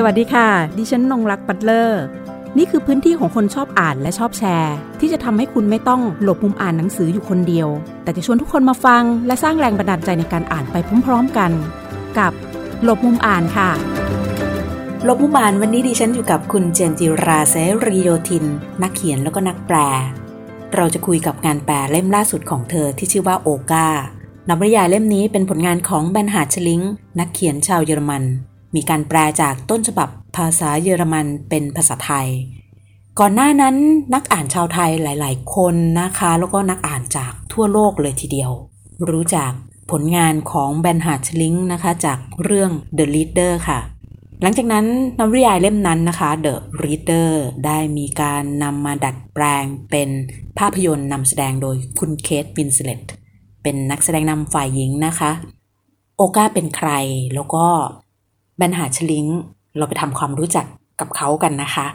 สวัสดีค่ะ ดิฉันนงรักปัตเลอร์ นี่คือพื้นที่ของคนชอบอ่านและชอบแชร์ ที่จะทำให้คุณไม่ต้องหลบมุมอ่านหนังสืออยู่คนเดียว แต่จะชวนทุกคนมาฟัง และสร้างแรงบันดาลใจในการอ่านไปพร้อมๆกัน กับหลบมุมอ่านค่ะ หลบมุมอ่านวันนี้ดิฉันอยู่กับคุณเจนจิราเสรีโยทิน นักเขียนแล้วก็นักแปล เราจะคุยกับงานแปลเล่มล่าสุดของเธอที่ชื่อว่าโอกานวนิยายเล่มนี้เป็นผลงานของแบนฮาชลิงนักเขียนชาวเยอรมัน มีการแปลจากต้นฉบับภาษาเยอรมันเป็นภาษาไทย ก่อนหน้านั้นนักอ่านชาวไทยหลาย ๆ คนนะคะ แล้วก็นักอ่านจากทั่วโลกเลยทีเดียว รู้จักผลงานของแบนฮาร์ชลิงนะคะจากเรื่อง The Reader ค่ะ หลังจากนั้นนวนิยายเล่มนั้นนะคะ The Reader ได้มีการนำมาดัดแปลงเป็นภาพยนตร์นำแสดงโดยคุณเคทวินสเลตเป็นนักแสดงนำฝ่ายหญิงนะคะ โอกาเป็นใครแล้วก็ แบนหาชลิงเราไปทำความรู้จักกับเขากันนะคะ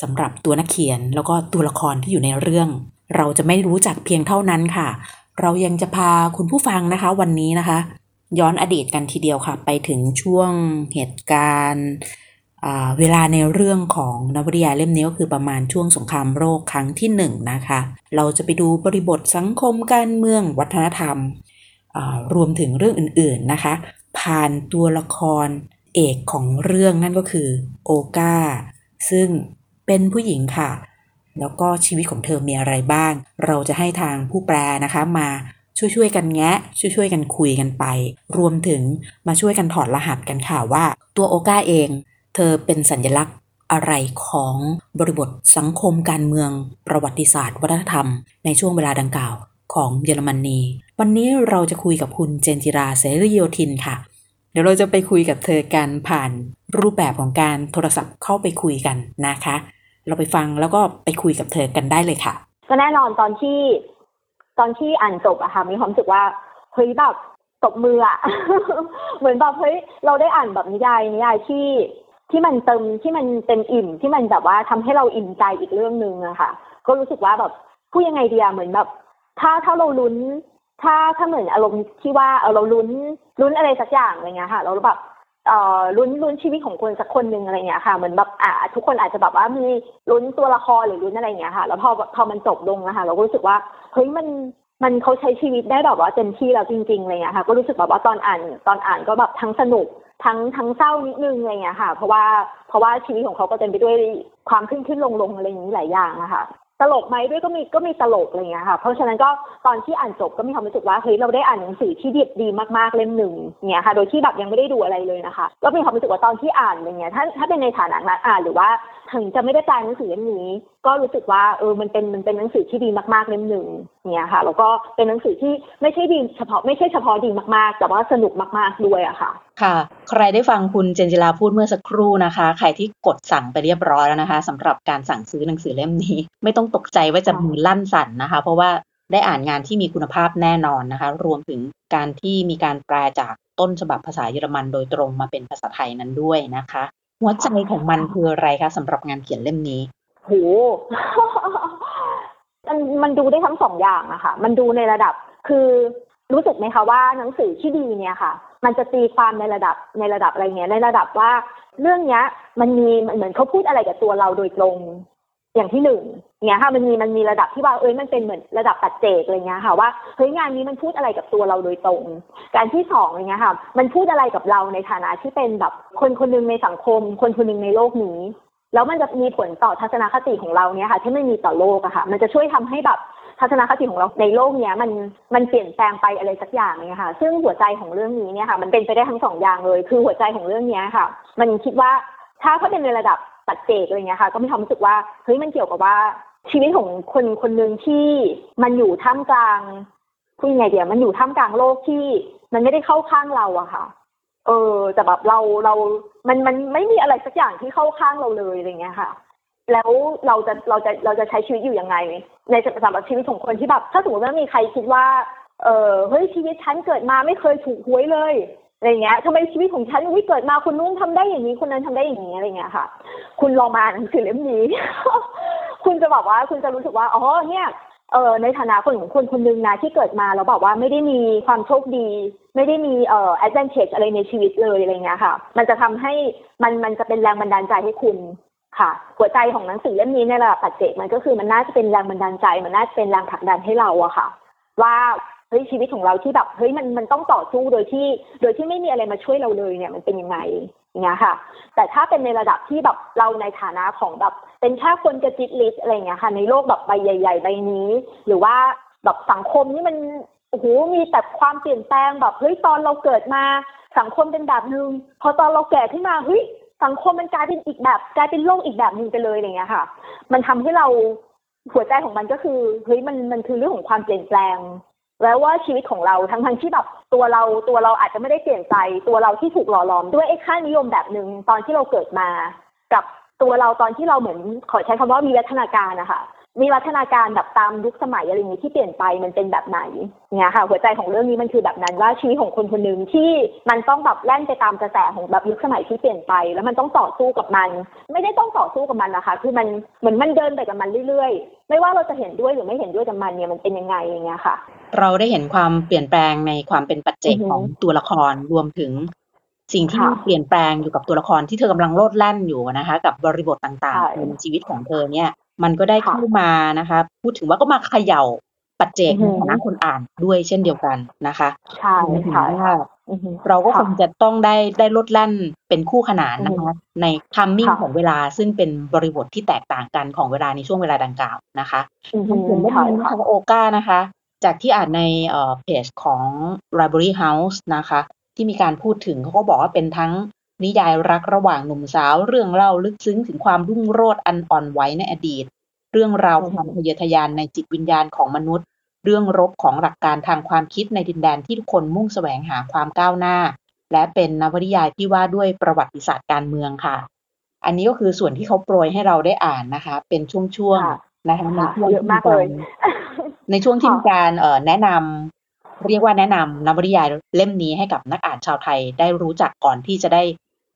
สำหรับตัวนักเขียนแล้วก็ตัวละครที่อยู่ในเรื่อง เราจะไม่รู้จักเพียงเท่านั้นค่ะ เรายังจะพาคุณผู้ฟังนะคะ วันนี้นะคะ ย้อนอดีตกันทีเดียวค่ะ ไปถึงช่วงเหตุการณ์เวลาในเรื่องของนวนิยายเล่มนี้ก็คือประมาณช่วงสงครามโลกครั้งที่1นนะคะ เราจะไปดูบริบทสังคมการเมืองวัฒนธรรมรวมถึงเรื่องอื่นๆนะคะ ผ่านตัวละคร เอกของเรื่องนั่นก็คือโอกาซึ่งเป็นผู้หญิงค่ะ แล้วก็ชีวิตของเธอมีอะไรบ้าง เราจะให้ทางผู้แปลนะคะมาช่วยๆกันแงะ ช่วยๆกันคุยกันไป รวมถึงมาช่วยกันถอดรหัสกันค่ะว่า ตัวโอกาเอง เธอเป็นสัญลักษณ์อะไรของบริบทสังคมการเมืองประวัติศาสตร์ วัฒนธรรม ในช่วงเวลาดังกล่าวของเยอรมนีวันนี้เราจะคุยกับคุณเจนจิราเสรีโยทินค่ะ ดี๋ยวเราจะไปคุยกับเธอกันผ่านรูปแบบของการโทรศัพท์เข้าไปคุยกันนะคะ เราไปฟังแล้วก็ไปคุยกับเธอกันได้เลยค่ะ ก็แน่นอนตอนที่ตอนที่อ่านจบอะค่ะมีความรู้สึกว่าเฮ้ยแบบตบมืออะเหมือนแบบเฮ้ยเราได้อ่านแบบนิยายนิยายที่ที่มันเติมที่มันเต็มอิ่มที่มันแบบว่าทำให้เราอิ่มใจอีกเรื่องหนึ่งอะค่ะ ก็รู้สึกว่าแบบพูดยังไงดีอะเหมือนแบบ ถ้าถ้าเราลุ้น ถ้าถ้าเหมือนอารมณ์ที่ว่าเออเราลุ้นลุ้นอะไรสักอย่างอะไรเงี้ยค่ะ เราแบบเอ่อลุ้นลุ้นชีวิตของคนสักคนหนึ่งอะไรเงี้ยค่ะเหมือนแบบอ่าทุกคนอาจจะแบบว่ามีลุ้นตัวละครหรือลุ้นอะไรเงี้ยค่ะ แล้วพอพอมันจบลงนะคะ เราก็รู้สึกว่าเฮ้ยมันมันเขาใช้ชีวิตได้แบบว่าเต็มที่แล้วจริงๆเลยอะค่ะ ก็รู้สึกแบบว่าตอนอ่านตอนอ่านก็แบบทั้งสนุกทั้งทั้งเศร้านิดนึงอะไรเงี้ยค่ะ เพราะว่าเพราะว่าชีวิตของเขาก็เต็มไปด้วยความขึ้นขึ้นลงลงอะไรอย่างนี้หลายอย่างนะคะ ตลกไหมด้วยก็มีก็มีตลกอะไรเงี้ยค่ะ เพราะฉะนั้นก็ตอนที่อ่านจบก็มีความรู้สึกว่าเฮ้ยเราได้อ่านหนังสือที่ดีดีมากๆเล่มหนึ่งเนี่ยค่ะ โดยที่แบบยังไม่ได้ดูอะไรเลยนะคะ ก็มีความรู้สึกว่าตอนที่อ่านอย่างเงี้ยถ้าถ้าเป็นในฐานะนักอ่านหรือว่าถึงจะไม่ได้แปลหนังสือเล่มนี้ ก็รู้สึกว่าเออมันเป็นมันเป็นหนังสือที่ดีมากๆเล่มหนึ่งเนี่ยค่ะแล้วก็เป็นหนังสือที่ไม่ใช่ดีเฉพาะไม่ใช่เฉพาะดีมากๆ แต่ว่าสนุกมากๆด้วยอะค่ะ ค่ะ ใครได้ฟังคุณเจนจิลาพูดเมื่อสักครู่นะคะ ใครที่กดสั่งไปเรียบร้อยแล้วนะคะสำหรับการสั่งซื้อหนังสือเล่มนี้ ไม่ต้องตกใจว่าจะมือลั่นสั่นนะคะ เพราะว่าได้อ่านงานที่มีคุณภาพแน่นอนนะคะ รวมถึงการที่มีการแปลจากต้นฉบับภาษาเยอรมันโดยตรงมาเป็นภาษาไทยนั้นด้วยนะคะ หัวใจของมันคืออะไรคะสำหรับงานเขียนเล่มนี้โหมันมันดูได้ทั้งสองอย่างอะคะมันดูในระดับคือ รู้สึกไหมคะว่าหนังสือที่ดีเนี่ยค่ะ มันจะตีความในระดับในระดับอะไรเงี้ยในระดับว่าเรื่องเนี้ย มันมีเหมือนเขาพูดอะไรกับตัวเราโดยตรงอย่างที่หนึ่งเนี่ยค่ะมันมีมันมีระดับที่ว่าเอ้ยมันเป็นเหมือนระดับปัจเจกอะไรเงี้ยค่ะว่าเฮ้ยงานนี้มันพูดอะไรกับตัวเราโดยตรง การที่สองอะไรเงี้ยค่ะ มันพูดอะไรกับเราในฐานะที่เป็นแบบคนคนหนึ่งในสังคม คนคนหนึ่งในโลกนี้ แล้วมันจะมีผลต่อทัศนคติของเราเนี่ยค่ะ ที่ไม่มีต่อโลกอะค่ะ มันจะช่วยทำให้แบบ ทัศนคติของเราในโลกเนี้ยมันมันเปลี่ยนแปลงไปอะไรสักอย่างเนี่ยค่ะ ซึ่งหัวใจของเรื่องนี้เนี่ยค่ะ มันเป็นไปได้ทั้งสองอย่างเลย คือหัวใจของเรื่องเนี้ยค่ะ มันคิดว่าถ้าเขาเป็นในระดับตัดเจกอะไรเงี้ยค่ะ ก็มีความรู้สึกว่าเฮ้ยมันเกี่ยวกับว่าชีวิตของคนคนหนึ่งที่มันอยู่ท่ามกลางพูดยังไงเดียวมันอยู่ท่ามกลางโลกที่มันไม่ได้เข้าข้างเราอะค่ะ เออแต่แบบเราเรา มันมันไม่มีอะไรสักอย่างที่เข้าข้างเราเลยอะไรเงี้ยค่ะ แล้วเราจะเราจะเราจะใช้ชีวิตอยู่ยังไง ในสำหรับชีวิตของคนที่แบบ ถ้าสมมติว่ามีใครคิดว่า เออเฮ้ยชีวิตฉันเกิดมาไม่เคยถูกหวยเลยอะไรเงี้ยทำไมชีวิตของฉันวิเกิดมาคุณนู้นทำได้อย่างนี้คนนั้นทำได้อย่างนี้อะไรเงี้ยค่ะ คุณลองมาหนังสือเล่มนี้ คุณจะบอกว่าคุณจะรู้สึกว่าอ๋อเนี่ยเออในฐานะคนของคนคนนึงนะที่เกิดมาแล้วบอกว่าไม่ได้มีความโชคดี ไม่ได้มีเอ่อ advantage อะไรในชีวิตเลยอะไรเงี้ยค่ะ มันจะทำให้มันมันจะเป็นแรงบันดาลใจให้คุณ ค่ะ หัวใจของหนังสือเล่มนี้ในระดับปัจเจกมันก็คือมันน่าจะเป็นแรงบันดาลใจ มันน่าจะเป็นแรงผลักดันให้เราอะค่ะ ว่าเฮ้ยชีวิตของเราที่แบบเฮ้ยมันมันต้องต่อสู้โดยที่ โดยที่ไม่มีอะไรมาช่วยเราเลยเนี่ยมันเป็นยังไงอย่างเงี้ยค่ะ แต่ถ้าเป็นในระดับที่แบบเราในฐานะของแบบ เป็นแค่คนกระจิตลิสอะไรเงี้ยค่ะ ในโลกแบบใบใหญ่ ๆ ใบนี้ หรือว่าแบบสังคมนี่มันโอ้โหมีแต่ความเปลี่ยนแปลงแบบเฮ้ยตอนเราเกิดมาสังคมเป็นแบบนึงพอตอนเราแก่ขึ้นมาเฮ้ย สังคมมันกลายเป็นอีกแบบกลายเป็นโลกอีกแบบหนึ่งไปเลยอย่างเงี้ยค่ะ มันทำให้เราหัวใจของมันก็คือเฮ้ยมันมันคือเรื่องของความเปลี่ยนแปลง แล้วว่าชีวิตของเราทั้งทั้งที่แบบตัวเราตัวเราอาจจะไม่ได้เปลี่ยนใจตัวเราที่ถูกหล่อหลอมด้วยไอ้ค่านิยมแบบหนึ่งตอนที่เราเกิดมา กับตัวเราตอนที่เราเหมือนขอใช้คำว่ามีวัฒนาการนะคะ มีวัฒนาการแบบตามยุคสมัยอะไรอย่างนี้ที่เปลี่ยนไปมันเป็นแบบไหนเนี่ยค่ะ หัวใจของเรื่องนี้มันคือแบบนั้นว่าชีวิตของคนคนหนึ่งที่มันต้องแบบแล่นไปตามกระแสของแบบยุคสมัยที่เปลี่ยนไป แล้วมันต้องต่อสู้กับมัน ไม่ได้ต้องต่อสู้กับมันนะคะ คือมันเหมือนมันเดินไปกับมันเรื่อยๆ ไม่ว่าเราจะเห็นด้วยหรือไม่เห็นด้วยกับมันเนี่ยมันเป็นยังไงอย่างเงี้ยค่ะ เราได้เห็นความเปลี่ยนแปลงในความเป็นปัจเจกของตัวละครรวมถึงสิ่งที่เปลี่ยนแปลงอยู่กับตัวละครที่เธอกำลังโลดแล่นอยู่นะคะ กับบริบทต่างๆในชีวิตของเธอเนี่ย มันก็ได้เข้ามานะคะ พูดถึงว่าก็มาเขย่าปัจเจกในฐานะคนอ่านด้วยเช่นเดียวกันนะคะใช่ใช่เราก็คงจะต้องได้ได้ลดแล่นเป็นคู่ขนานนะคะ ในทัมมิ่งของเวลาซึ่งเป็นบริบทที่แตกต่างกันของเวลาในช่วงเวลาดังกล่าวนะคะคุณเห็นได้ไหมคะโอก้านะคะ จากที่อ่านในเพจของ Library House นะคะ ที่มีการพูดถึงเขาก็บอกว่าเป็นทั้ง นิยายรักระหว่างหนุ่มสาวเรื่องเล่าลึกซึ้งถึงความรุ่งโรจน์อันอ่อนไหวในอดีต เรื่องราวความทะเยอทะยานในจิตวิญญาณของมนุษย์ เรื่องรบของหลักการทางความคิดในดินแดนที่ทุกคนมุ่งแสวงหาความก้าวหน้า และเป็นนวนิยายที่ว่าด้วยประวัติศาสตร์การเมืองค่ะ อันนี้ก็คือส่วนที่เขาโปรยให้เราได้อ่านนะคะ เป็นช่วงๆนะคะในช่วงที่มีการในช่วงที่มีการแนะนำเรียกว่าแนะนำนวนิยายเล่มนี้ให้กับนักอ่านชาวไทยได้รู้จักก่อนที่จะได้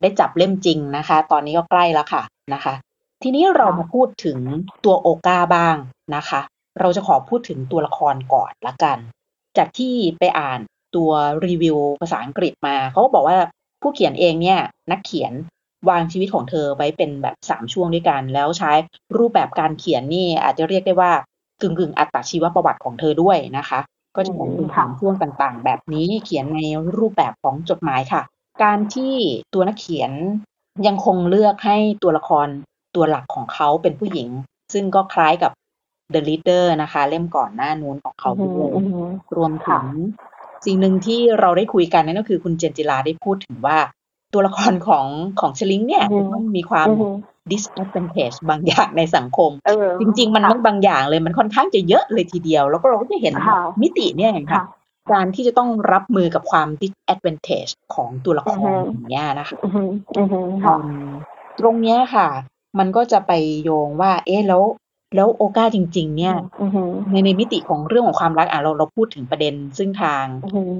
ได้จับเล่มจริงนะคะ ตอนนี้ก็ใกล้แล้วค่ะนะคะ ทีนี้เรามาพูดถึงตัวโอกาบ้างนะคะ เราจะขอพูดถึงตัวละครก่อนละกัน จากที่ไปอ่านตัวรีวิวภาษาอังกฤษมาเขาบอกว่าผู้เขียนเองเนี่ยนักเขียนวางชีวิตของเธอไว้เป็นแบบสามช่วงด้วยกัน แล้วใช้รูปแบบการเขียนนี่อาจจะเรียกได้ว่ากึ่งกึ่งอัตชีวประวัติของเธอด้วยนะคะ ก็จะเป็นสามช่วงต่างๆ แบบนี้เขียนในรูปแบบของจดหมายค่ะ การที่ตัวนักเขียนยังคงเลือกให้ตัวละครตัวหลักของเขาเป็นผู้หญิง ซึ่งก็คล้ายกับ The Leader นะคะ เล่มก่อนหน้านู้นของเขาด้วยรวมถึงสิ่งหนึ่งที่เราได้คุยกันนั่นก็คือคุณเจนจิลาได้พูดถึงว่า ตัวละครของของชลิงเนี่ยมันมีความ disadvantage บางอย่างในสังคม จริง ๆ มันไม่บางอย่างเลยมันค่อนข้างจะเยอะเลยทีเดียว แล้วก็เราก็จะเห็นมิติเนี่ยค่ะ การที่จะต้องรับมือกับความ disadvantage ของตัวละครอย่างเงี้ยนะคะตรงเนี้ยค่ะ มันก็จะไปโยงว่า เอ๊ะแล้วแล้วโอกาจริง ๆ เนี่ยในในมิติของเรื่องของความรักอะเราเราพูดถึงประเด็น ซึ่งทาง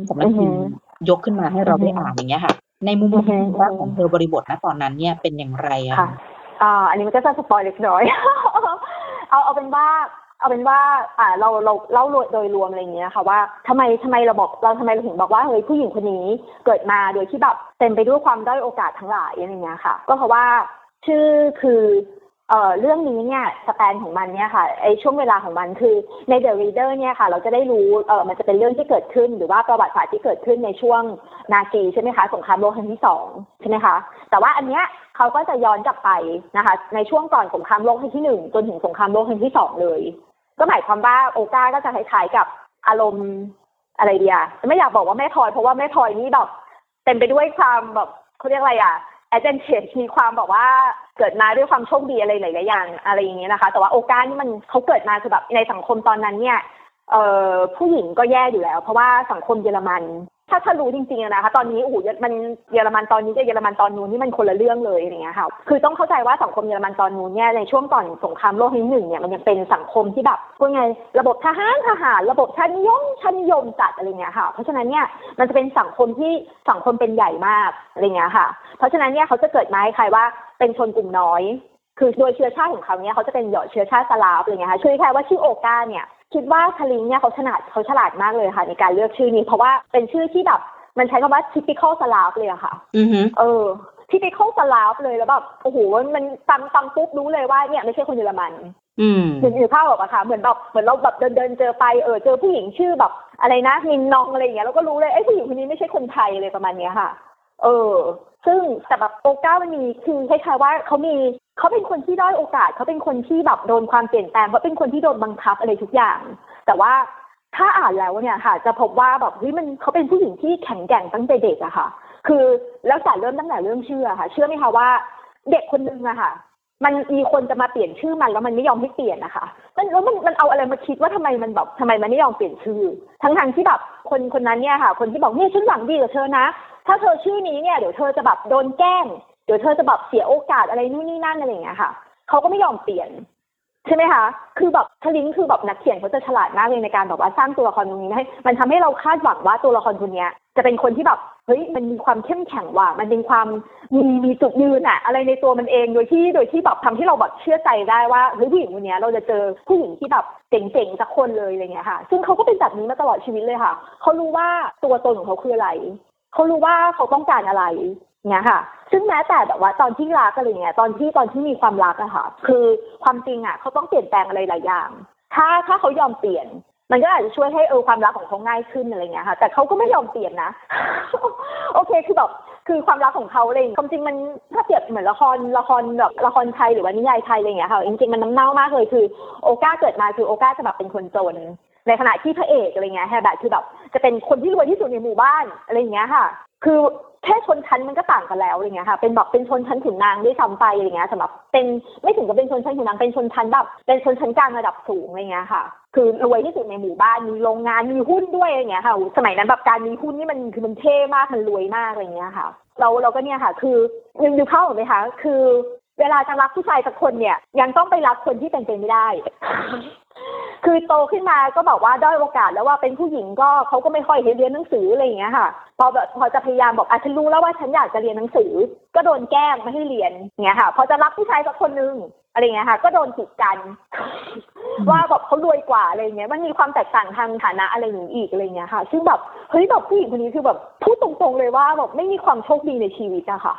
สำนักพิมพ์ยกขึ้นมาให้เราได้อ่านอย่างเงี้ยค่ะ ในมุมมองของเธอบริบทณตอนนั้นเนี่ยเป็นอย่างไรอะค่ะอ่าอันนี้มันก็จะสปอยเล็กน้อย เอาเอาเป็นว่า เอาเป็นว่าอ่าเราเราเล่าโดยรวมอะไรเงี้ยค่ะว่าทำไมทำไมเราบอกเราทำไมเราถึงบอกว่าเฮ้ยผู้หญิงคนนี้เกิดมาโดยที่แบบเต็มไปด้วยความด้อยโอกาสทั้งหลายอะไรเงี้ยค่ะ ก็เพราะว่าชื่อคือเอ่อเรื่องนี้เนี่ยสแปนของมันเนี่ยค่ะไอช่วงเวลาของมันคือใน The Reader เนี่ยค่ะ เราจะได้รู้เออมันจะเป็นเรื่องที่เกิดขึ้น หรือว่าประวัติศาสตร์ที่เกิดขึ้นในช่วงนาซีใช่ไหมคะสงครามโลกครั้งที่สองใช่ไหมคะแต่ว่าอันเนี้ยเขาก็จะย้อนกลับไปนะคะในช่วงก่อนสงครามโลกครั้งที่หนึ่งจนถึงสงครามโลกครั้งที่สองเลย ก็หมายความว่าโอกาก็จะคล้ายๆกับอารมณ์อะไรเดียไม่อยากบอกว่าแม่ทอยเพราะว่าแม่ทอยนี่แบบเต็มไปด้วยความแบบเขาเรียกอะไรอะแอเจนเชตมีความแบบว่าเกิดมาด้วยความโชคดีอะไรหลายๆอย่างอะไรอย่างเงี้ยนะคะ แต่ว่าโอกานี่มันเขาเกิดมาคือแบบในสังคมตอนนั้นเนี่ยเอ่อผู้หญิงก็แย่อยู่แล้ว เพราะว่าสังคมเยอรมัน ถ้าถ้ารู้จริงๆนะคะ ตอนนี้โอ้โหมันเยอรมันตอนนี้กับเยอรมันตอนนู้นนี่มันคนละเรื่องเลยอย่างเงี้ยค่ะคือต้องเข้าใจว่าสังคมเยอรมันตอนนู้นเนี่ยในช่วงก่อนสงครามโลกครั้งที่หนึ่งเนี่ยมันยังเป็นสังคมที่แบบว่าไงระบบทหารทหาร ระบบชาตินิยมชาตินิยมจัดอะไรเงี้ยค่ะ เพราะฉะนั้นเนี่ยมันจะเป็นสังคมที่สังคมเป็นใหญ่มากอะไรเงี้ยค่ะ เพราะฉะนั้นเนี่ยเขาจะเกิดมาให้ใครว่าเป็นชนกลุ่มน้อย คือโดยเชื้อชาติของเขาเนี่ยเขาจะเป็นเหยาะเชื้อชาติสลาฟอะไรเงี้ยค่ะชื่อแค่ว่าชื่อโอกาเนี่ย คิดว่าชลิงเนี่ยเขาฉลาดเขาฉลาดมากเลยค่ะ ในการเลือกชื่อนี้ เพราะว่าเป็นชื่อที่แบบมันใช้คำว่า typical Slav เลยอะค่ะ อือฮึเออ typical Slav เลยแล้วแบบโอ้โหมันฟังฟังปุ๊บรู้เลยว่าเนี่ยไม่ใช่คนเยอรมันอืมเหมือนอยู่ภาพออกอะค่ะเหมือนแบบเหมือนเราแบบเดินเดินเจอไปเออเจอผู้หญิงชื่อแบบ อะไรนะมินนองอะไรอย่างเงี้ยเราก็รู้เลยไอ้ยผู้หญิงคนนี้ไม่ใช่คนไทยเลยประมาณเนี้ยค่ะ เออ ซึ่งแต่แบบโอก้ามันมีคือคล้ายๆว่าเขามีเขาเป็นคนที่ด้อยโอกาสเขาเป็นคนที่แบบโดนความเปลี่ยนแปลงเขาเป็นคนที่โดนบังคับอะไรทุกอย่าง แต่ว่าถ้าอ่านแล้วเนี่ยค่ะ จะพบว่าแบบเฮ้ยมันเขาเป็นผู้หญิงที่แข็งแกร่งตั้งแต่เด็กอะค่ะ คือแล้วแต่เริ่มตั้งแต่เริ่มเชื่อค่ะ เชื่อไหมคะว่า เด็กคนนึงอะค่ะ มันมีคนจะมาเปลี่ยนชื่อมันแล้วมันไม่ยอมให้เปลี่ยนนะคะมันแล้วมันมันเอาอะไรมาคิดว่าทำไมมันแบบทำไมมันไม่ยอมเปลี่ยนชื่อ ทั้งทางๆที่แบบคนคนนั้นเนี่ยค่ะ คนที่บอกเนี่ยฉันหวังดีกับเธอนะ ถ้าเธอชื่อนี้เนี่ยเดี๋ยวเธอจะแบบโดนแกล้งเดี๋ยวเธอจะแบบเสียโอกาสอะไรนู่นนี่นั่นอะไรอย่างเงี้ยค่ะเขาก็ไม่ยอมเปลี่ยนใช่ไหมคะ คือแบบทลิงคือแบบนักเขียนเขาจะฉลาดมากเลยในการแบบว่าสร้างตัวละครตรงนี้ให้ มันทำให้เราคาดหวังว่าตัวละครคนนี้จะเป็นคนที่แบบ เฮ้ย มันมีความเข้มแข็งว่ะ มันเป็นความมีมีจุดยืนอะอะไรในตัวมันเอง โดยที่โดยที่แบบทำให้เราแบบเชื่อใจได้ว่าเฮ้ยผู้หญิงคนนี้เราจะเจอผู้หญิงที่แบบเจ๋งๆสักคนเลยอะไรเงี้ยค่ะ ซึ่งเขาก็เป็นแบบนี้มาตลอดชีวิตเลยค่ะ เขารู้ว่าตัวตนของเขาคืออะไร เขารู้ว่าเขาต้องการอะไรเงี้ยค่ะ ซึ่งแม้แต่แบบว่าตอนที่รักอะไรเงี้ย ตอนที่ตอนที่มีความรักอะค่ะ คือความจริงอะเขาต้องเปลี่ยนแปลงอะไรหลายอย่าง ถ้าถ้าเขายอมเปลี่ยน มันก็อาจจะช่วยให้เออความรักของเขาง่ายขึ้นอะไรเงี้ยค่ะ แต่เขาก็ไม่ยอมเปลี่ยนนะ โอเคคือแบบคือความรักของเขาอะไรองเงี้ยความจริงมันถ้าเปรียบเหมือนละครละครแบบละครไทยหรือว่านิยายไทยอะไรเงี้ยค่ะ จริงๆมันน้ำเน่ามากเลยคือ โอก้าเกิดมาคือโอก้าจะแบบเป็นคนจน ในขณะที่พระเอกอะไรเงี้ยแฮร์แบทคือแบบจะเป็นคนที่รวยที่สุดในหมู่บ้านอะไรเงี้ยค่ะ คือแค่ชนชั้นมันก็ต่างกันแล้วอะไรเงี้ยค่ะ เป็นแบบเป็นชนชั้นขุนนางด้วยซ้ำไปอะไรเงี้ยสำหรับเป็นไม่ถึงกับเป็นชนชั้นขุนนางเป็นชนชั้นแบบเป็นชนชั้นกลางระดับสูงอะไรเงี้ยค่ะ คือรวยที่สุดในหมู่บ้านมีโรงงานมีหุ้นด้วยอะไรเงี้ยค่ะสมัยนั้นแบบการมีหุ้นนี่มันคือมันเท่มากมันรวยมากอะไรเงี้ยค่ะ เราเราก็เนี่ยค่ะ คือยังดูเข้าไหมคะคือ เวลาจะรักผู้ชายสักคนเนี่ยยังต้องไปรักคนที่เป็นไปไม่ได้ คือโตขึ้นมาก็บอกว่าด้อยโอกาสแล้วว่าเป็นผู้หญิงก็เขาก็ไม่ค่อยให้เรียนหนังสืออะไรอย่างเงี้ยค่ะ พอแบบพอจะพยายามบอกอะฉันรู้แล้วว่าฉันอยากจะเรียนหนังสือ ก็โดนแกล้งไม่ให้เรียนอย่างเงี้ยค่ะ พอจะรับผู้ชายสักคนนึงอะไรเงี้ยค่ะ ก็โดนกีดกัน ว่าแบบเขารวยกว่าอะไรเงี้ยมันมีความแตกต่างทางฐานะอะไรอย่างนี้อีกอะไรเงี้ยค่ะ ซึ่งแบบเฮ้ยแบบผู้หญิงคนนี้คือแบบพูดตรงๆเลยว่าแบบไม่มีความโชคดีในชีวิตอะค่ะ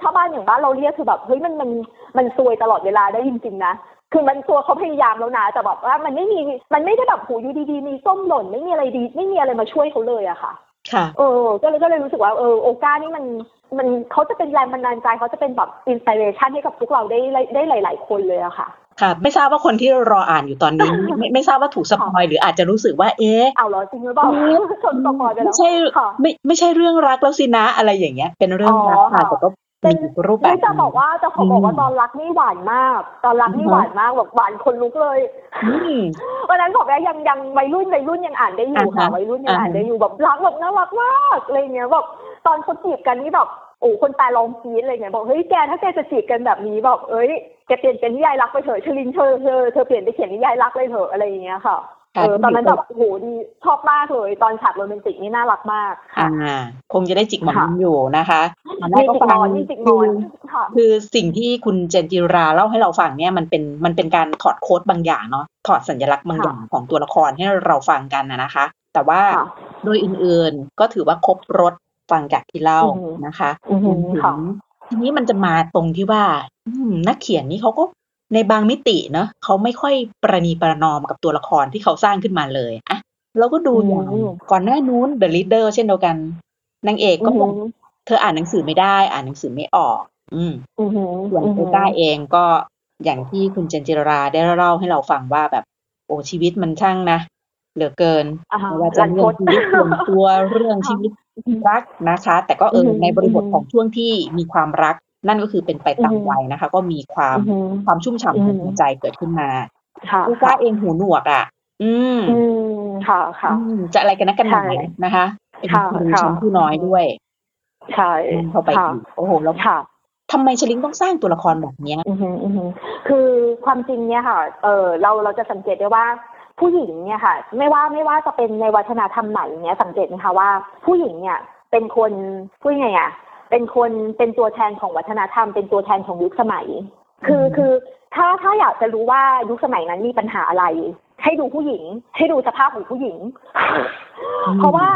ถ้าบ้านอย่างบ้านเราเรียกคือแบบเฮ้ยมันมันมันซวยตลอดเวลาได้จริงๆนะ คือมันตัวเขาพยายามแล้วนะแต่แบบว่ามันไม่มีมันไม่ได้แบบหูอยู่ดีๆ มีส้มหล่นไม่มีอะไรดี ไม่มีอะไรมาช่วยเขาเลยอะค่ะ ค่ะเออก็เลยก็เลยรู้สึกว่าเออโอลก้านี่มันมันเขาจะเป็นแรงบันดาลใจเขาจะเป็นแบบ inspiration ให้กับพวกเราได้ได้หลาย ๆ คนเลยอะค่ะค่ะไม่ทราบว่าคนที่รออ่านอยู่ตอนนี้ ไม่ไม่ทราบว่าถูก spoil หรืออาจจะรู้สึกว่าเอ๊ะเอาเหรอจริงหรือเปล่าชน spoil ไปแล้ไม่วใช่ค่ะไม่ไม่ใช่เรื่องรักแล้วสินะอะไรอย่างเงี้ย เป็นเรื่องรักอ๋อค่ะค่ะแต่ก็ เป็นมีรูปแบบนี่จะบอกว่าจะขอบอกว่าอืมตอนรักนี่หวานมาก ตอนรักนี่อือฮะหวานมากแบบหวานคนลุกเลยอืมวันนั้นบอกว่ายังยังวัยรุ่นวัยรุ่นยังอ่านได้อยู่ค่ะอ่าฮะวัยรุ่นยังอ่านอ่าฮะได้อยู่แบบรักแบบน่ารักมากอะไรเงี้ยแบบตอนเขาจีบกันนี่แบบโอ้คนตายร้องกรี๊ดอะไรเงี้ยบอกเฮ้ยแกถ้าแกจะจีบกันแบบนี้บอกเอ้ยแกเปลี่ยนเป็นนิยายรักไปเถอะชลินเธอเธอเธอเปลี่ยนไปเขียนนิยายรักเลยเถอะอะไรอย่างเงี้ยค่ะ เออตอนนั้นแบบโอ้โหดีชอบมากเลย ตอนฉากโรแมนติกนี่น่ารักมากอ่าคงจะได้จิกหมอนค่ะอยู่นะคะตอนแรมีกก็จิกฟันงอนมีจิกนอนค่ะคือสิ่งที่คุณเจนจิราเล่าให้เราฟังเนี่ยมันเป็นมันเป็นการถอดโค้ดบางอย่างเนาะถอดสัญลักษณ์บางค่ะอย่างของตัวละครให้เราฟังกันนะนะคะ แต่ว่าค่ะโดยอื่นๆก็ถือว่าครบรถฟังจากที่เล่าอือหือนะคะอือหือรวมถึงค่ะทีนี้มันจะมาตรงที่ว่าอืมนักเขียนนี่เขาก็ ในบางมิติเนาะเขาไม่ค่อยประนีประนอมกับตัวละครที่เขาสร้างขึ้นมาเลยอะเราก็ดูอย่างอืมก่อนหน้านู้น The Leader เช่นเดียวกันนางเอกก็บอกเธออ่านหนังสือไม่ได้ อ่านหนังสือไม่ออก อืมอือหือส่วนโอก้าเองก็อย่างที่คุณเจนจิราได้เล่าให้เราฟังว่าแบบ โอ้ชีวิตมันช่างนะเหลือเกินอ่าฮะไม่ว่าจะเรื่องชีวิตส่วนตัวเรื่องชีวิตรักนะคะ แต่ก็เอออือหือในบริบทอือหือของช่วงที่มีความรัก นั่นก็คือเป็นไปตามอือหือวัยนะคะ ก็มีความอือหือความชุ่มฉ่ำของอือหือหัวใจเกิดขึ้นมาค่ะโอก้าเองหูหนวกอะ อืมอืมค่ะค่ะอืมจะอะไรกันนักกันหนาใช่นะคะเป็นค่ะครูค่ะชั้นผู้น้อยด้วยใช่เข้าไปค่ะอีกโอ้โหแล้วค่ะทำไมชลิงต้องสร้างตัวละครแบบเนี้ยอือหืออือหือคือความจริงเนี่ยค่ะ เออเราเราจะสังเกตได้ว่าผู้หญิงเนี่ยค่ะ ไม่ว่าไม่ว่าจะเป็นในวัฒนธรรมไหนเนี่ยสังเกตไหมคะว่าผู้หญิงเนี่ยเป็นคนพูดยังไงอะ เป็นคนเป็นตัวแทนของวัฒนธรรม เป็นตัวแทนของยุคสมัย คืออืมคือถ้าถ้าอยากจะรู้ว่ายุคสมัยนั้นมีปัญหาอะไร ให้ดูผู้หญิง ให้ดูสภาพของผู้หญิง เพราะว่า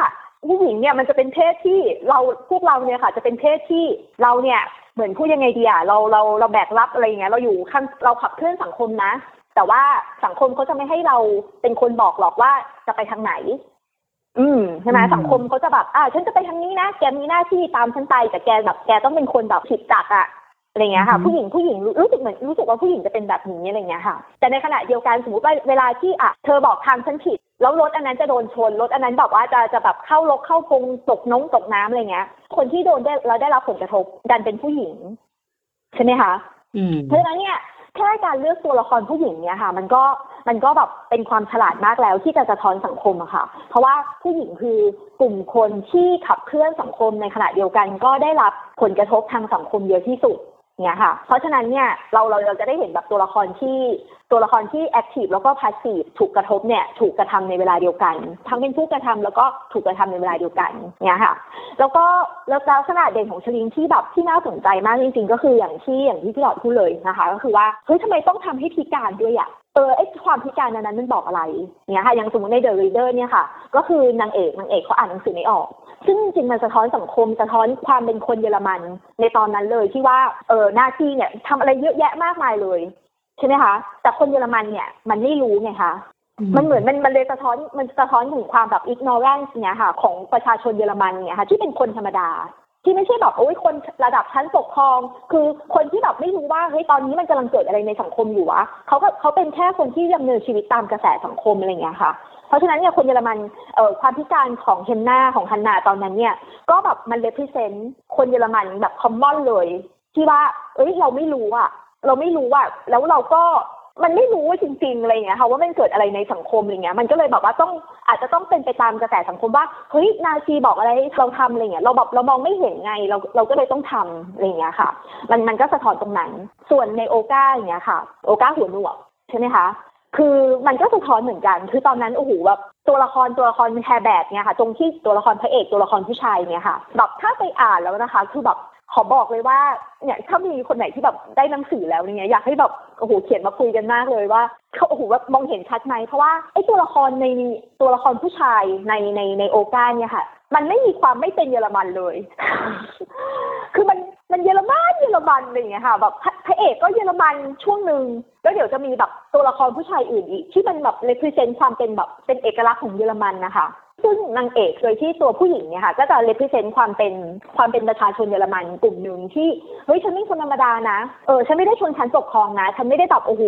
ผู้หญิงเนี่ยมันจะเป็นเพศที่เราพวกเราเนี่ยค่ะ จะเป็นเพศที่เราเนี่ยเหมือนพูดยังไงดีอะเราเราเราแบกรับอะไรเงี้ยเราอยู่ขั้นเราขับเคลื่อนสังคมนะ แต่ว่าสังคมเขาจะไม่ให้เราเป็นคนบอกหรอกว่าจะไปทางไหน อืมใช่ไหมสังคมเขาจะแบบอ่าฉันจะไปทางนี้นะแกมีหน้าที่ตามฉันไปแต่แกแบบแกต้องเป็นคนแบบผิดจักอะอะไรเงี้ยค่ะ ผู้หญิงผู้หญิงรู้สึกเหมือนรู้สึกว่าผู้หญิงจะเป็นแบบนี้อะไรเงี้ยค่ะ แต่ในขณะเดียวกันสมมติว่าเวลาที่อะเธอบอกทางฉันผิด แล้วรถอันนั้นจะโดนชนรถอันนั้นแบบว่าจะจะแบบเข้ารกเข้าพงตกน้องตกน้ำอะไรเงี้ย คนที่โดนได้เราได้รับผลกระทบดันเป็นผู้หญิง ใช่ไหมคะเพราะฉะนั้นเนี่ย แค่การเลือกตัวละครผู้หญิงเนี่ยค่ะ มันก็มันก็แบบเป็นความฉลาดมากแล้วที่จะสะท้อนสังคมอะค่ะ เพราะว่าผู้หญิงคือกลุ่มคนที่ขับเคลื่อนสังคมในขณะเดียวกัน ก็ได้รับผลกระทบทางสังคมเยอะที่สุด เนี่ยค่ะ เพราะฉะนั้นเนี่ยเราเราเราจะได้เห็นแบบตัวละครที่ตัวละครที่ active แล้วก็ passive ถูกกระทบเนี่ยถูกกระทำในเวลาเดียวกัน ทั้งเป็นผู้กระทำแล้วก็ถูกกระทำในเวลาเดียวกันเนี่ยค่ะ แล้วก็แล้วลักษณะเด่นของชลิงที่แบบที่น่าสนใจมากจริงๆ ก็คืออย่างที่อย่างที่พี่หลอดพูดเลยนะคะ ก็คือว่าเฮ้ยทำไมต้องทำให้พิการด้วยอะ เออไอความพิการนั้นมันบอกอะไรเนี่ยค่ะอย่างสมมติในเดอะรีเดอร์เนี่ยค่ะ ก็คือนางเอกนางเอกเขาอ่านหนังสือไม่ออก ซึ่งจริงมันสะท้อนสังคมสะท้อนความเป็นคนเยอรมันในตอนนั้นเลยที่ว่าเออหน้าที่เนี่ยทำอะไรเยอะแยะมากมายเลยใช่ไหมคะแต่คนเยอรมันเนี่ยมันไม่รู้ไงคะมันเหมือนมันมันเลยสะท้อนมันสะท้อนถึงความแบบ ignorance เนี่ยค่ะ ของประชาชนเยอรมันเนี่ยค่ะ ที่เป็นคนธรรมดา ที่ไม่ใช่แบบโอ้ยคนระดับชั้นปกครอง คือคนที่แบบไม่รู้ว่าเฮ้ยตอนนี้มันกำลังเกิดอะไรในสังคมอยู่วะเขาก็เขาเป็นแค่คนที่ดำเนินชีวิตตามกระแสสังคมอะไรเงี้ยค่ะ เพราะฉะนั้นเนี่ยคนเยอรมันเอ่อความพิการของเฮนนาของฮันนาตอนนั้นเนี่ย ก็แบบมันเลพิเซนต์คนเยอรมันแบบคอมมอนเลย ที่ว่า เอ้ยเราไม่รู้อะเราไม่รู้อะแล้วเราก็ มันไม่รู้จริงๆอะไรเงี้ยค่ะว่ามันเกิดอะไรในสังคมอะไรเงี้ยมันก็เลยแบบว่าต้องอาจจะต้องเป็นไปตามกระแสสังคมว่าเฮ้ยนาซีบอกอะไรเราทำอะไรเงี้ยเราแบบเรามองไม่เห็นไงเราเราก็เลยต้องทำอะไรเงี้ยค่ะ มันมันก็สะท้อนตรงนั้น ส่วนในโอก้าอย่างเงี้ยค่ะ โอก้าหัวหนวกใช่ไหมคะคือมันก็สะท้อนเหมือนกัน คือตอนนั้นโอ้โหแบบตัวละครตัวละครแฮร์แบกเนี่ยค่ะ ตรงที่ตัวละครพระเอกตัวละครผู้ชายเนี่ยค่ะแบบถ้าไปอ่านแล้วนะคะ คือแบบ ขอบอกเลยว่าเนี่ยถ้ามีคนไหนที่แบบได้หนังสือแล้วเนี่ยอยากให้แบบโอ้โหเขียนมาคุยกันมากเลยว่าเขาโอ้โหแบบมองเห็นชัดไหมเพราะว่าไอ้ตัวละครในตัวละครผู้ชายในในในโอลก้าเนี่ยค่ะ มันไม่มีความไม่เป็นเยอรมันเลย คือมันมันเยอรมันเยอรมันอะไรอย่างเงี้ยค่ะแบบพระเอกก็เยอรมันช่วงหนึ่งแล้วเดี๋ยวจะมีแบบตัวละครผู้ชายอื่นอีก ที่มันแบบ represent ความเป็นแบบเป็นเอกลักษณ์ของเยอรมันนะคะ ซึ่งนางเอกโดยที่ตัวผู้หญิงเนี่ยค่ะ ก็จะ represent ความเป็นความเป็นประชาชนเยอรมันกลุ่มหนึ่งที่เฮ้ยฉันไม่คนธรรมดานะเออฉันไม่ได้ชนชั้นปกครองนะ ฉันไม่ได้แบบโอ้โห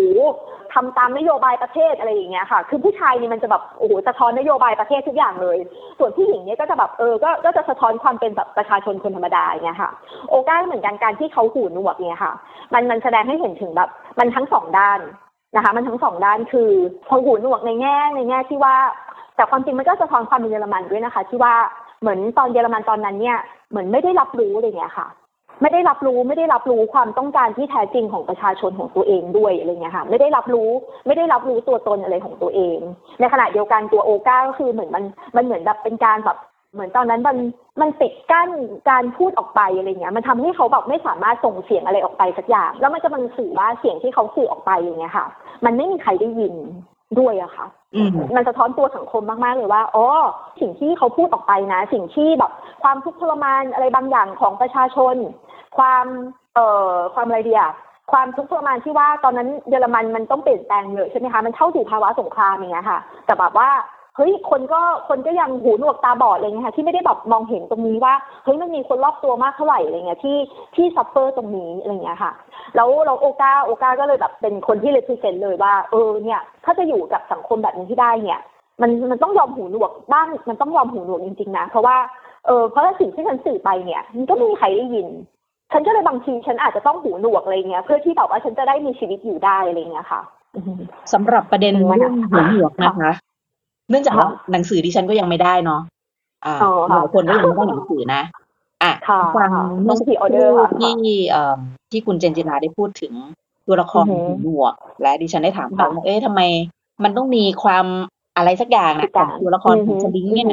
ทำตามนโยบายประเทศอะไรอย่างเงี้ยค่ะ คือผู้ชายนี่มันจะแบบโอ้โหสะท้อนนโยบายประเทศทุกอย่างเลย ส่วนผู้หญิงเนี่ยก็จะแบบเออก็ก็จะสะท้อนความเป็นแบบประชาชนคนธรรมดาเงี้ยค่ะ โอก้าเหมือนกันการที่เขาหูหนวกเนี่ยค่ะ มันมันแสดงให้เห็นถึงแบบมันทั้งสองด้านนะคะ มันทั้งสองด้านคือพอหูหนวกในแง่ในแง่ที่ว่า แต่ความจริงมันก็สะท้อนความเป็นเยอรมันด้วยนะคะ ที่ว่าเหมือนตอนเยอรมันตอนนั้นเนี่ยเหมือนไม่ได้รับรู้อะไรเงี้ยค่ะไม่ได้รับรู้ไม่ได้รับรู้ความต้องการที่แท้จริงของประชาชนของตัวเองด้วยอะไรเงี้ยค่ะ ไม่ได้รับรู้ไม่ได้รับรู้ตัวตนอะไรของตัวเอง ในขณะเดียวกันตัวโอก้าก็คือเหมือนมันมันเหมือนแบบเป็นการแบบเหมือนตอนนั้นมันมันปิดกั้นการพูดออกไปอะไรเงี้ย มันทำให้เขาแบบไม่สามารถส่งเสียงอะไรออกไปสักอย่าง แล้วมันจะมันสื่อว่าเสียงที่เขาสื่อออกไปอย่างเงี้ยค่ะ มันไม่มีใครได้ยิน ด้วยอะค่ะ มันสะท้อนตัวสังคมมากๆเลยว่า อ๋อ สิ่งที่เขาพูดออกไปนะ สิ่งที่แบบความทุกข์ทรมานอะไรบางอย่างของประชาชน ความเอ่อความอะไรเดียความทุกข์ทรมานที่ว่าตอนนั้นเยอรมันมันต้องเปลี่ยนแปลงเยอะใช่ไหมคะ มันเข้าสู่ภาวะสงครามอย่างเงี้ยค่ะ แต่แบบว่า เฮ้ยคนก็คนก็ยังหูหนวกตาบอดอะไรเงี้ยค่ะที่ไม่ได้แบบมองเห็นตรงนี้ว่าเฮ้ยมันมีคนรอบตัวมากเท่าไหร่อะไรเงี้ยที่ที่ซัฟเฟอร์ตรงนี้อะไรเงี้ยค่ะแล้วเราโอกาโอกาก็เลยแบบเป็นคนที่เลพิเซนเลยว่า เออเนี่ย ถ้าจะอยู่กับสังคมแบบนี้ที่ได้เนี่ย มันมันต้องยอมหูหนวกบ้างมันต้องยอมหูหนวกจริงๆนะเพราะว่าเออเพราะว่าสิ่งที่ฉันสื่อไปเนี่ยมันก็ไม่มีใครได้ยิน ฉันก็เลยบางทีฉันอาจจะต้องหูหนวกอะไรเงี้ยเพื่อที่แบบว่าฉันจะได้มีชีวิตอยู่ได้อะไรเงี้ยค่ะสำหรับประเด็นเรื่องหูหนวกนะคะ เนื่องจากว่าหนังสือดิฉันก็ยังไม่ได้เนาะอ่าหลายคนก็ยังไม่ได้หนังสือนะอะฟังเมื่อสักครู่ที่เอ่อที่คุณเจนจิราได้พูดถึงตัวละครหมวก และดิฉันได้ถามเขาว่าเอ๊ะทำไม มันต้องมีความอะไรสักอย่างนะของตัวละครของสลิงเนี่ย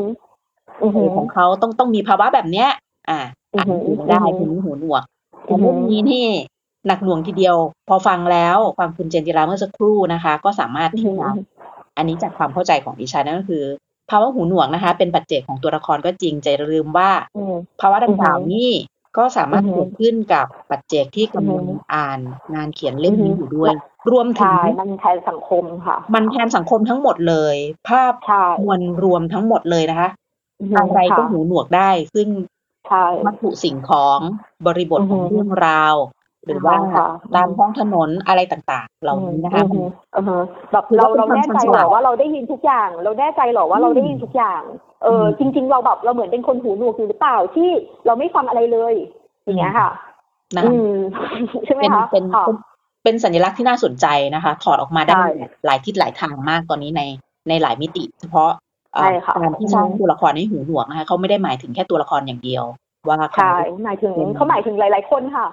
ของเขาต้องต้องมีภาวะแบบเนี้ย อ่าอ่านได้คุณหูหนวกแต่เรื่องนี้นี่หนักหน่วงทีเดียว พอฟังแล้วฟังคุณเจนจิราเมื่อสักครู่นะคะ ก็สามารถที่จะ อันนี้จากความเข้าใจของดิฉันนั่นก็คือภาวะหูหนวกนะคะ เป็นปัจเจกของตัวละครก็จริงใจลืมว่าภาวะดังกล่าวนี้ก็สามารถเกิดขึ้นกับปัจเจกที่กำลังอ่านงานเขียนเล่มนี้อยู่ด้วย รวมถึงมันแทนสังคมค่ะ มันแทนสังคมทั้งหมดเลย ภาพมวลรวมทั้งหมดเลยนะคะอะไรก็หูหนวกได้ซึ่งวัตถุสิ่งของบริบทของเรื่องราว หรือว่าตามท้องถนนอะไรต่างๆ เหล่านี้นะคะแบบเราเราแน่ใจหรอว่าเราได้ยินทุกอย่าง เราแน่ใจหรอว่าเราได้ยินทุกอย่าง เออจริง ๆ เราแบบเราเหมือนเป็นคนหูหนวกอยู่หรือเปล่าที่เราไม่ฟังอะไรเลย อย่างเงี้ยค่ะใช่ไหมคะเป็นเป็นสัญลักษณ์ที่น่าสนใจนะคะ ถอดออกมาได้หลายทิศหลายทางมากตอนนี้ในในหลายมิติ เฉพาะการที่สร้างตัวละครให้หูหนวกนะคะเขาไม่ได้หมายถึงแค่ตัวละครอย่างเดียวว่าใช่หมายถึงเขาหมายถึงหลาย ๆ คนค่ะ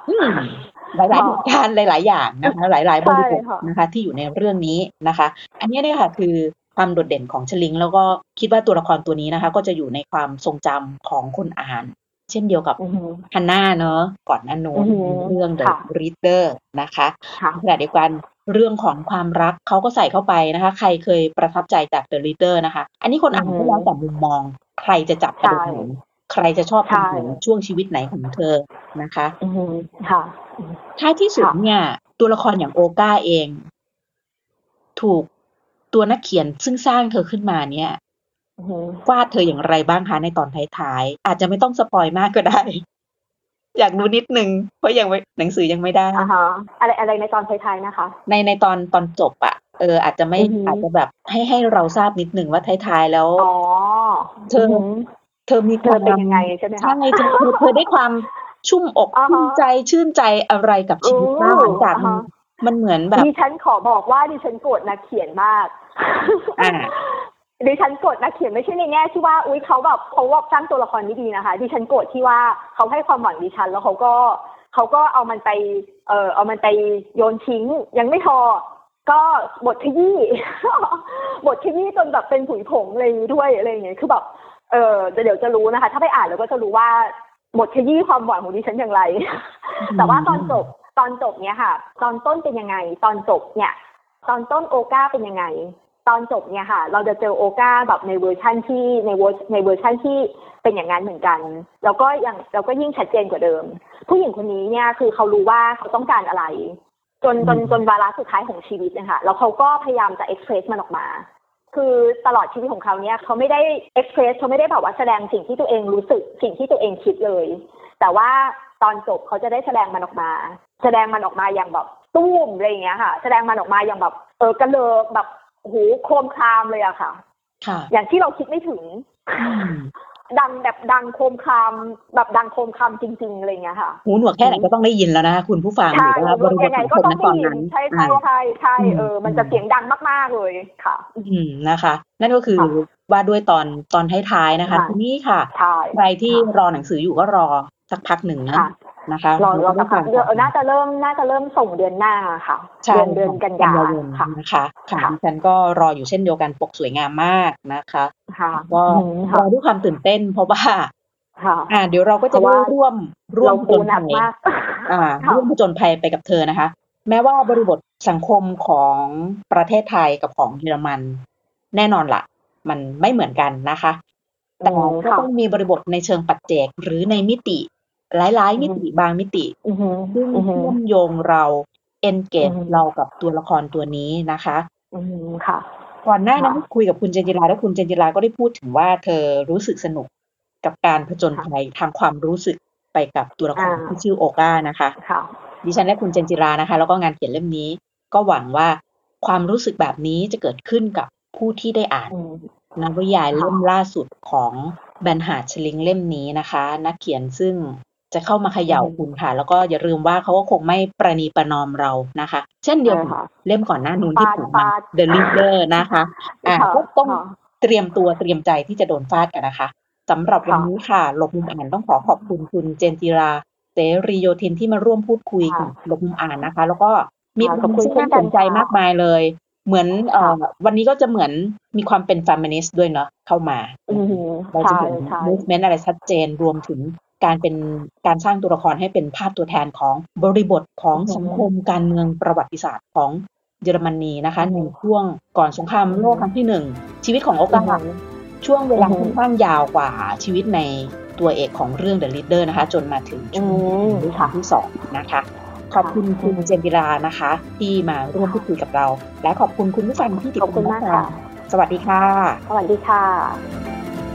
หลายๆเหตุการณ์หลาย ๆ อย่างนะคะหลาย ๆ บริบทนะคะ ที่อยู่ในเรื่องนี้นะคะ อันนี้เนี่ยค่ะคือความโดดเด่นของชลิง แล้วก็คิดว่าตัวละครตัวนี้นะคะ ก็จะอยู่ในความทรงจำของคนอ่าน เช่นเดียวกับฮันน่าเนอะก่อนหน้านู้นเรื่อง The Reader นะคะขณะเดียวกันเรื่องของความรักเขาก็ใส่เข้าไปนะคะ ใครเคยประทับใจจาก The Reader นะคะ อันนี้คนอ่านก็แล้วแต่มุมมองใครจะจับประเด็นไหน ใครจะชอบคนไหนช่วงชีวิตไหนของเธอนะคะอืค่ะท้ายที่สุดเนี่ย ตัวละครอย่างโอก้าเอง ถูกตัวนักเขียนซึ่งสร้างเธอขึ้นมาเนี่ยวาดเธออย่างไรบ้างคะในตอนท้ายๆอาจจะไม่ต้องสปอยมากก็ได้ อยากรู้นิดนึงเพราะยังหนังสือยังไม่ได้อ่าฮะอะไรอะไรในตอนท้ายๆนะคะ ในในตอนตอนจบอะเอออาจจะไม่อาจจะแบบให้ให้เราทราบนิดนึงว่าท้ายๆแล้วเธอ เธอมีความเป็นยังไงใช่ไหมคะใช่เธอเธอได้ความชุ่มอกชุ่มใจชื่นใจอะไรกับชีวิตบ้างหลังจากมันเหมือนแบบดิฉันขอบอกว่าดิฉันโกรธนักเขียนมากดิฉันโกรธนักเขียนไม่ใช่ในแง่ที่ว่าอุ้ยเขาแบบเขาว่าสร้างตัวละครไม่ดีนะคะ ดิฉันโกรธที่ว่าเขาให้ความหวังดิฉัน แล้วเขาก็เขาก็เอามันไปเออเอามันไปโยนทิ้ง ยังไม่พอ ก็บทขยี้บทขยี้จนแบบเป็นผุยผงอะไรด้วยอะไรอย่างเงี้ยคือแบบ เออเดี๋ยวจะรู้นะคะ ถ้าไปอ่านแล้วก็จะรู้ว่าบทขยี้ความหวังของดิฉันอย่างไร แต่ว่าตอนจบตอนจบเนี้ยค่ะ ตอนต้นเป็นยังไง ตอนจบเนี่ย ตอนต้นโอลก้าเป็นยังไง ตอนจบเนี่ยค่ะ เราจะเจอโอลก้าแบบในเวอร์ชั่นที่ในเวอร์ในเวอร์ชั่นที่เป็นอย่างนั้นเหมือนกัน แล้วก็ยังเราก็ยิ่งชัดเจนกว่าเดิม ผู้หญิงคนนี้เนี่ยคือเขารู้ว่าเขาต้องการอะไร จนจนจนวาระสุดท้ายของชีวิตนะคะแล้วเขาก็พยายามจะเอ็กเพรสมันออกมา คือตลอดชีวิตของเขาเนี่ยเขาไม่ได้เอ็กเพรสเขาไม่ได้แบบว่าแสดงสิ่งที่ตัวเองรู้สึกสิ่งที่ตัวเองคิดเลย แต่ว่าตอนจบเขาจะได้แสดงมันออกมา แสดงมันออกมาอย่างแบบตุ้มอะไรอย่างเงี้ยค่ะ แสดงมันออกมาอย่างแบบเออกระเลิกแบบโหโครมครามเลยอะค่ะ ค่ะ อย่างที่เราคิดไม่ถึง ดังแบบดังโคมคามแบบดังโคมคามจริง ๆอะไรเงี้ยค่ะหูหนวกแค่ไหนก็ต้องได้ยินแล้วนะคุณผู้ฟังหรือว่าบริบทของคนนั้นตอนนั้นใช่ใช่ใช่ใช่เออมันจะเสียงดังมากๆเลยค่ะ อืมนะคะ นั่นก็คือว่าด้วยตอนตอนท้ายๆนะคะ ทีนี้ค่ะ ใครที่รอหนังสืออยู่ก็รอสักพักหนึ่งนะ นะคะรอรอสักพักเดือนน่าจะเริ่มน่าจะเริ่มส่งเดือนหน้าค่ะเดือนเดือนกันยายนค่ะนะคะค่ะดิฉันก็รออยู่เช่นเดียวกันปกสวยงามมากนะคะก็รอด้วยความตื่นเต้นเพราะว่าอ่า เดี๋ยวเราก็จะร่วมร่วมผจญภัยอ่าร่วมผจญภัยไปกับเธอนะคะ แม้ว่าบริบทสังคมของประเทศไทยกับของเยอรมัน แน่นอนละ่ะ มันไม่เหมือนกันนะคะ แต่ก็ต้องมีบริบทในเชิงปัจเจกหรือในมิติ หลายๆ มิติบางมิติซึ่งเชื่อมโยงเราเอนเกจเรากับตัวละครตัวนี้นะคะค่ะ ก่อนหน้านั้นคุยกับคุณเจนจิราแล้วคุณเจนจิราก็ได้พูดถึงว่าเธอรู้สึกสนุกกับการผจญภัยทางความรู้สึกไปกับตัวละครที่ชื่อโอก้านะคะดิฉันและคุณเจนจิรานะคะ แล้วก็งานเขียนเล่มนี้ ก็หวังว่าความรู้สึกแบบนี้จะเกิดขึ้นกับผู้ที่ได้อ่านนวนิยายเล่มล่าสุดของแบนหาดชลิงเล่มนี้นะคะ นักเขียนซึ่ง จะเข้ามาเขย่าคุณค่ะ แล้วก็อย่าลืมว่าเขาก็คงไม่ประนีประนอมเรานะคะ เช่นเดียวกับเล่มก่อนหน้านู้นที่ถูกมา The Reader นะคะอ่าก็ต้องเตรียมตัวเตรียมใจที่จะโดนฟาดกันนะคะสำหรับวันนี้ค่ะหลบมุมอ่านต้องขอขอบคุณคุณเจนจิราเสรีโยธินที่มาร่วมพูดคุยกับหลบมุมอ่านนะคะ แล้วก็มีผลที่น่าสนใจมากมายเลย เหมือนเอ่อวันนี้ก็จะเหมือนมีความเป็นฟมินิสต์ด้วยเนาะเข้ามาเราจะเห็น move ment อะไรชัดเจนรวมถึง การเป็นการสร้างตัวละครให้เป็นภาพตัวแทนของบริบทของสังคมการเมืองประวัติศาสตร์ของเยอรมนีนะคะในช่วงก่อนสงครามโลกครั้งที่หนึ่งชีวิตของโอกาช่วงเวลาค่อนข้างยาวกว่าชีวิตในตัวเอกของเรื่อง The Leader นะคะ จนมาถึงช่วงที่สองนะคะขอบคุณคุณเจนจิรานะคะ ที่มาร่วมพูดคุยกับเรา และขอบคุณคุณผู้ฟังที่ติดตามค่ะสวัสดีค่ะ สวัสดีค่ะ